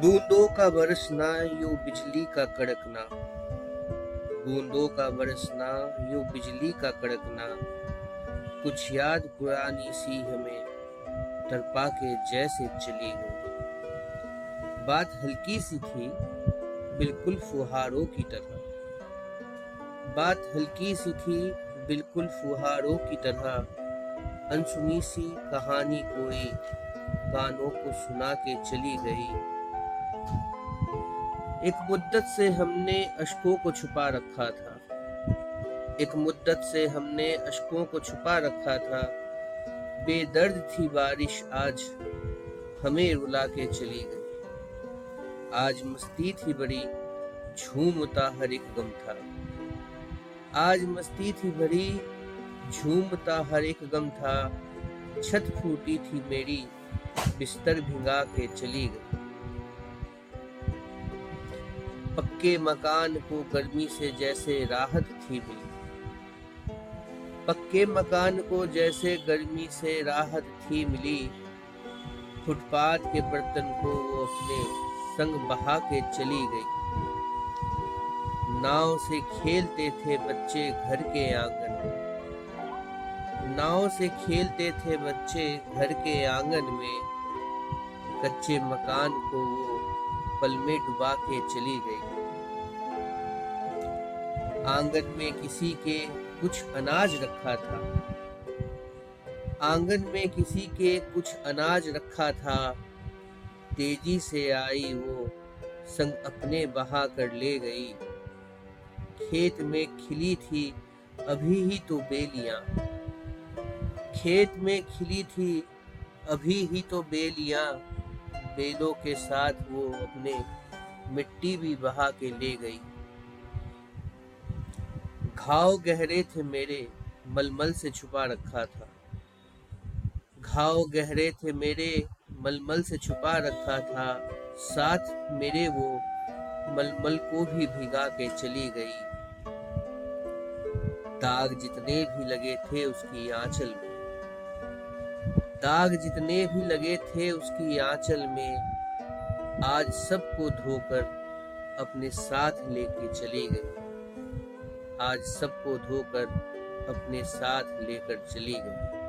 बूंदों का बरसना यूँ बिजली का कड़कना। बूंदों का बरसना यूँ बिजली का कड़कना। कुछ याद पुरानी सी हमें तरपा के जैसे चली गई बात हल्की सी थी, बिल्कुल फुहारों की तरह। बात हल्की सी थी, बिल्कुल फुहारों की तरह। अनसुनी सी कहानी कोई कानों को सुना के चली गई। एक मुद्दत से हमने अशकों को छुपा रखा था। एक मुद्दत से हमने अशकों को छुपा रखा था। बेदर्द थी बारिश, आज हमें रुला के चली गई। आज मस्ती थी बड़ी झूमता हर एक गम था। आज मस्ती थी बड़ी झूमता हर एक गम था। छत फूटी थी मेरी, बिस्तर भिंगा के चली गई। पक्के मकान को गर्मी से जैसे राहत थी मिली पक्के मकान को जैसे गर्मी से राहत थी मिली। फुटपाथ के बर्तन को वो अपने संग बहा के चली गई। नाव से खेलते थे बच्चे घर के आँगन। नाव से खेलते थे बच्चे घर के आँगन में। कच्चे मकान को वो पल में डुबा के चली गई। आँगन में किसी के कुछ अनाज रखा था। आँगन में किसी के कुछ अनाज रखा था। तेज़ी से आई वो संग अपने बहा कर ले गई। खेत में खिली थी अभी ही तो बेलियाँ। खेत में खिली थी अभी ही तो बेलियाँ। बेलों के साथ वो अपने मिट्टी भी बहा के ले गई। घाव गहरे थे मेरे, मलमल से छुपा रखा था। घाव गहरे थे मेरे, मलमल से छुपा रखा था। साथ मेरे वो मलमल को भी भिगा के चली गई। दाग जितने भी लगे थे उसकी आंचल में। दाग जितने भी लगे थे उसकी आंचल में आज सबको धोकर अपने साथ लेके चली गई। आज सबको धोकर अपने साथ लेकर चली गई।